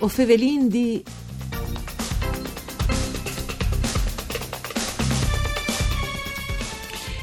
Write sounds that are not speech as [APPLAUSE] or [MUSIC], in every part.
O fevelin di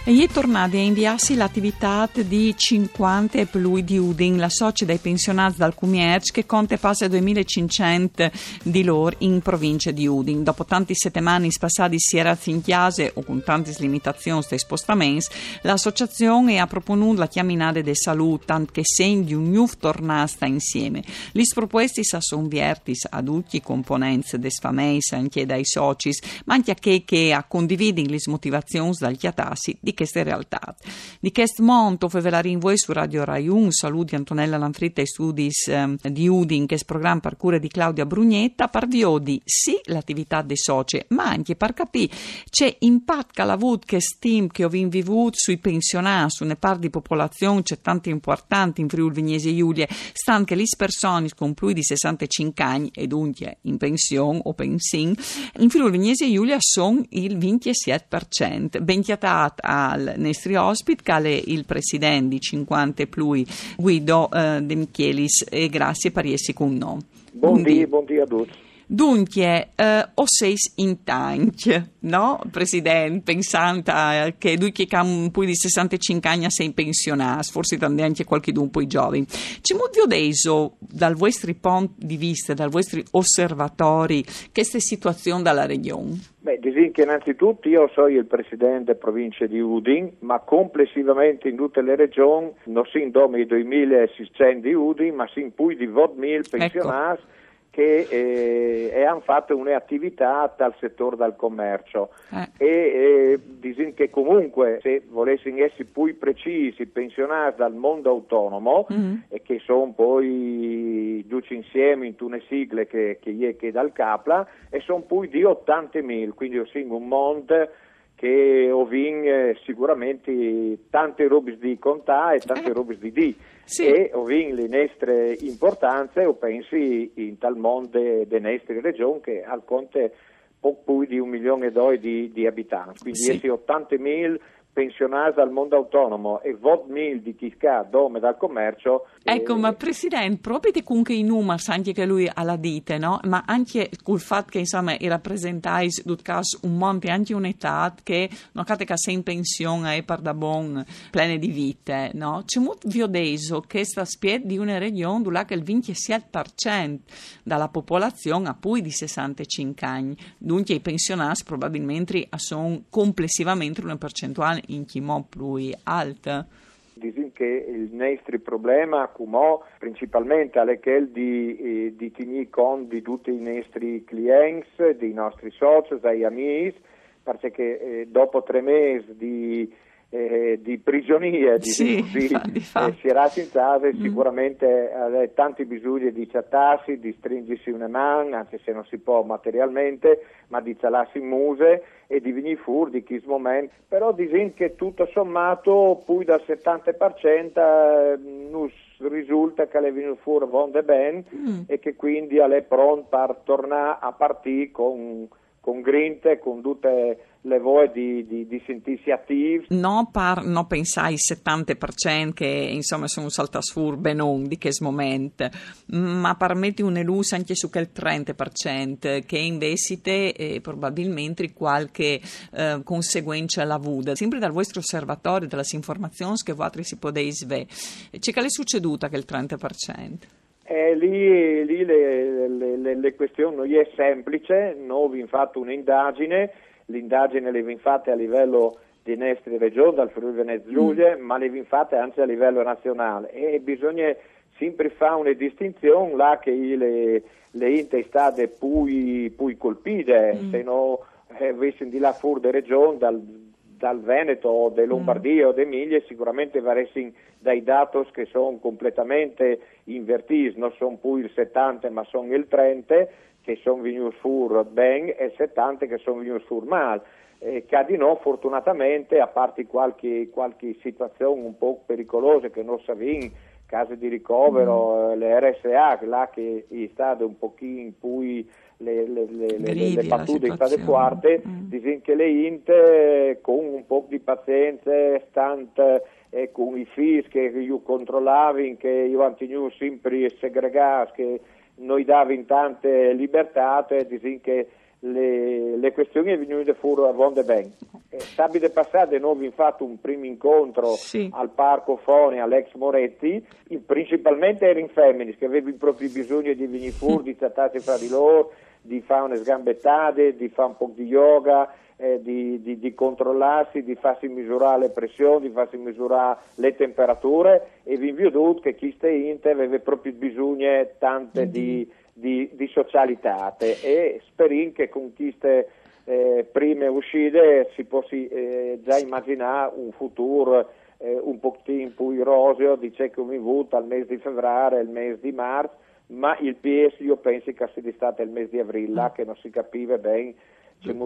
E è tornati a inviarsi l'attività di 50 e più di Udin, la socia dei pensionati dal Cumierci che conta passa 2500 di loro in provincia di Udin. Dopo tanti settimane spassati si era in chiase o con tante limitazioni dei spostamenti, l'associazione ha proponuto la chiaminata di salute, tanto che segno di un nuovo tornasta insieme. Gli proposti sono vertis ad tutti i componenti des famiglie, anche dai soci, ma anche a chi che ha condiviso le motivazioni dagli chiatassi di queste realtà. Di questo monto fe in voi su Radio Rai 1, saluti Antonella Lanfritta e studi eh, di Udin, che è il programma per cura di Claudia Brugnetta, parvio di sì l'attività dei soci, ma anche per capire c'è impatto che ha avuto che stim che ho vivuto sui pensionati, su ne par di popolazione c'è tanto importante in Friuli Vignesi e Giulia, stanno che le persone con più di 65 anni e dunque in pensione o pensin, in Friuli Vignesi e Giulia sono il 27%, ben chiatata a al nostri ospiti, che il presidente di 50 Plui Guido eh, De Michelis e grazie per essere con noi. Buongiorno, buongiorno a tutti. Dunque, eh, o sei in tank, no, Presidente, pensando che lui che ha un po' di 65 anni sei pensionato, forse anche qualche un po' giovane. Ci muovi adesso, dal vostro punto di vista, dal vostro osservatori, questa situazione dalla regione? Beh, dico che innanzitutto io sono il presidente della provincia di Udin, ma complessivamente in tutte le regioni non si indomi i 2600 di Udin, ma si in più di 20.000 ecco. pensionati. Ecco che eh, hanno fatto un'attività dal settore del commercio eh. e eh, che comunque se volessero essere più precisi pensionati dal mondo autonomo mm-hmm. e che sono poi giù insieme in una sigle che, che che dal Capla e sono poi di 80.000 quindi io sono un mondo che ovin eh, sicuramente tante robe di contà e tante eh. robe di di sì. e ovin le nostre importanze o pensi in tal mondo delle nostre regioni che al conte poco più di un milione e due di, di abitanti quindi sì. 80.000 pensionati al mondo autonomo e vot mil di chi ha dome dal commercio. Ecco, eh, ma Presidente, proprio comunque i numeri anche che lui ha la dite, no? Ma anche col fatto che insomma i rappresentai in caso un monte anche un'età che non cade che sei in pensione e per da buon plene di vite, no? C'è molto viodeso che sta spied di una regione dove il 27% della popolazione ha più di 65 anni, dunque i pensionati probabilmente sono complessivamente una percentuale in chimò più alta? Dicono che il nostro problema come principalmente è quello di, eh, di tenere conto di tutti i nostri clienti, dei nostri soci, dei amici, perché eh, dopo tre mesi di eh, di prigionia, di, sì, fa, eh, si era senza mm. sicuramente ha tanti bisogni di chattarsi, di stringersi una mano, anche se non si può materialmente, ma di cialarsi in muse e di venire fuori di questo momento. Però dicono che tutto sommato poi dal 70% eh, non risulta che le venuto fuori vonde ben mm. e che quindi è pronto per tornare a partire con, con grinta, con tutte le voci di, di, di, sentirsi attivi. No, par, no pensai il 70% che insomma sono saltasfur non di questo momento, ma permetti un'elus anche su quel 30% che investite e probabilmente qualche eh, conseguenza la avuta. Sempre dal vostro osservatorio, dalle informazioni che voi si potete vedere, c'è che è succeduta quel 30%? Eh, lì, lì le, le, le, le, questioni non è semplice, noi abbiamo fatto un'indagine l'indagine le viene fatte a livello di nostre regioni, dal Friuli Venezia Giulia, mm. ma le viene fatte anche a livello nazionale e bisogna sempre fare una distinzione là che le, le intestate più, più colpite, mm. se no eh, avessero di là fuori da regioni, dal, dal Veneto o da Lombardia mm. o da Emilia, sicuramente varessero dai dati che sono completamente invertiti, non sono più il 70 ma sono il 30 che sono venuti fuori bene e 70 che sono venuti fuori male. Eh, Cadino fortunatamente, a parte qualche, qualche situazione un po' pericolosa che non sappiamo, case di ricovero, mm. Eh, le RSA, là che è stato un pochino più le, le, le, le, le battute state forti, mm. dicono che le Int con un po' di pazienza, stant con i FIS che io controllavo, che io tenuto sempre segregati, che noi davi tante libertà e disin che le, le questioni venute fuori a vonde ben. Eh, sabide passate noi abbiamo fatto un primo incontro Sì. al Parco Fone all'ex Moretti, in- principalmente erano femmini che avevano proprio bisogno di venire fuori, di trattarsi fra di loro, di fare una sgambettate, di fare un po' di yoga, eh, di, di- di controllarsi, di farsi misurare le pressioni, di farsi misurare le temperature. E vi veduto che chi sta in te aveva proprio bisogno tante di, di, di socialità e sperin che con queste eh, prime uscite si si, eh, già immaginare un futuro eh, un pochettino più roseo. Di che abbiamo avuto al mese di febbraio, il mese di marzo, ma il PS io penso che sia stato il mese di aprile, là che non si capiva bene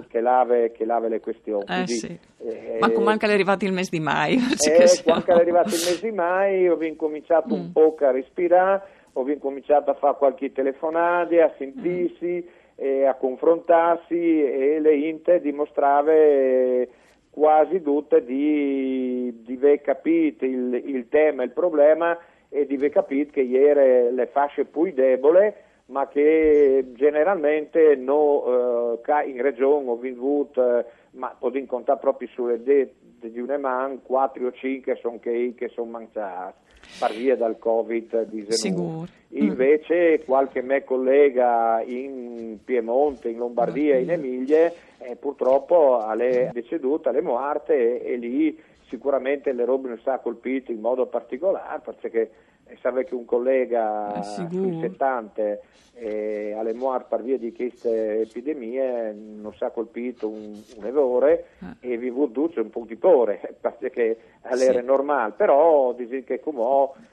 che lave, che lave le questioni. Eh Quindi, sì. eh, Ma come anche è arrivato il mese di maio. [LAUGHS] eh, quando è arrivato il mese di maio ho incominciato Mm. un po' a respirare, ho incominciato a fare qualche telefonata, a sentirsi, e a confrontarsi e le inte dimostrava eh, quasi tutte di, di aver capito il, il tema, il problema e di aver capito che ieri le fasce più deboli ma che generalmente no, eh, in regione ho avuto, eh, ma posso contare proprio sulle dita di una man, 4 o 5 sono che, che sono mancati per via dal Covid-19. Sicuro. Invece qualche me collega in Piemonte, in Lombardia, in Emilia, eh, purtroppo ha deceduta, le morte e, e lì sicuramente le robe non sa colpite in modo particolare perché eh, sa che un collega Eh, sui sicuro. 70 eh, alle morte per via di queste epidemie non si è colpito un, un evore e vi vuole un po' di pore perché all'era Sì. normale però dice che come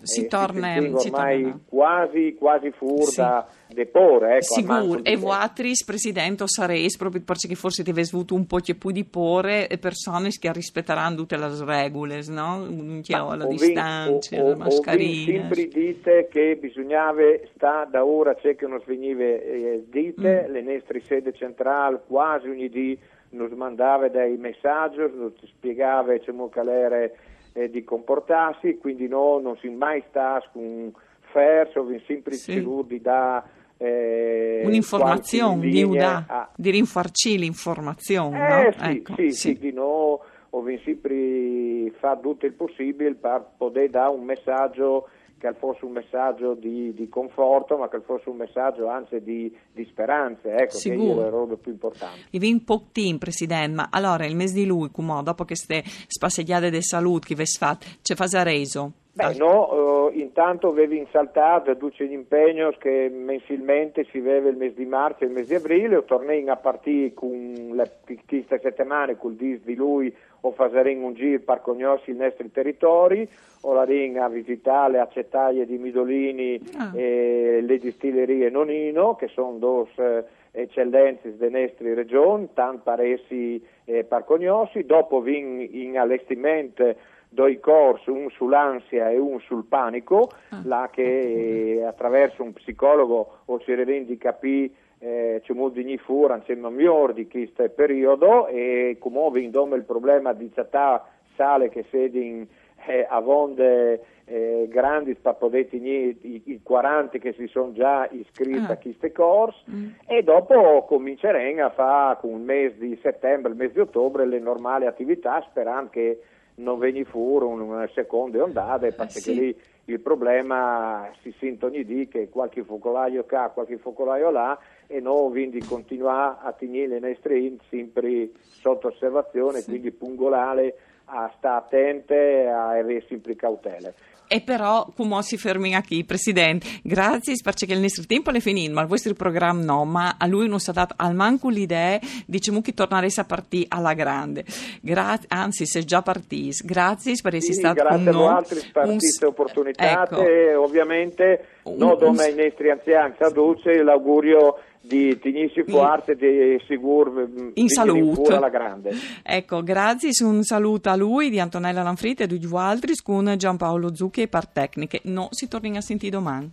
Si torna- si ormai torna. quasi quasi fur Sì. Da depore ecco, di e me. voatris, presidente, o sareis, proprio perché forse ti avessi avuto un po' più di pore e persone che rispetteranno tutte le regole, no? Un chiaro, la distanza, ho- la mascherina. sempre dite che bisognava sta da ora c'è che non sveniva eh, dite Mm. le nostre sede centrale quasi ogni dì nos mandava dei messaggi nos spiegava diciamo, qual era eh, di comportarsi quindi no, non si mai sta con ferso vi sempre Sì. di da eh, Un'informazione, linea a- di rinfarci l'informazione, eh, no? sì, Ecco, sì, sì, di no, sempre fatto tutto il possibile per poter dare un messaggio che fosse un messaggio di, di conforto, ma che fosse un messaggio anzi di, di speranza, ecco, che Sicuro. è la roba più importante. E vi un po' team, presidente, ma allora il mese di lui, dopo che ste spasseggiate di salute che vi fatto, c'è fase reso? Beh, no, eh, intanto avevi insaltato duce impegno che mensilmente si vede il mese di marzo e il mese di aprile, o tornei a partire con le queste settimane col dis di lui o faseremo un giro per conoscere i nostri territori, o la ring a visitare le accettaie di Midolini Ah. e le distillerie Nonino, che sono due eh, eccellenze delle nostre regioni, tanto paresi eh, per conoscere, dopo vin in allestimento due corsi, un sull'ansia e un sul panico, Ah. là che attraverso un psicologo o si rendi capire eh, c'è molto di fuori insieme a miglior di questo periodo e come indome il problema di città sale che sedi in eh, a vonde eh, grandi tenere i, i 40 che si sono già iscritti Ah. a queste corse Mm. e dopo cominceremo a fare con il mese di settembre, il mese di ottobre le normali attività sperando che non veni fuori una seconda ondata perché Eh, sì. lì il problema si sente ogni dì che qualche focolaio qua, qualche focolaio là e noi quindi continuare a tenere le nostre in sempre sotto osservazione, Sì. quindi pungolare a stare attente a avere sempre cautele. E però, come si fermi qui, Presidente, grazie perché il nostro tempo è finito, ma il vostro programma no, ma a lui non si è dato al manco l'idea, diciamo che tornereste a partire alla grande. Grazie, anzi, se già partito, grazie per essere Sì, stato con grazie a noi. altri per Un- queste opportunità ecco. ovviamente Un- no un- ai nostri anziani traduce l'augurio di tenersi forte e di sicuro in salute. alla grande. Ecco, grazie, un saluto a lui di Antonella Lanfritte e di altri con Giampaolo Zucchi e per tecniche. No, si torna a sentire domani.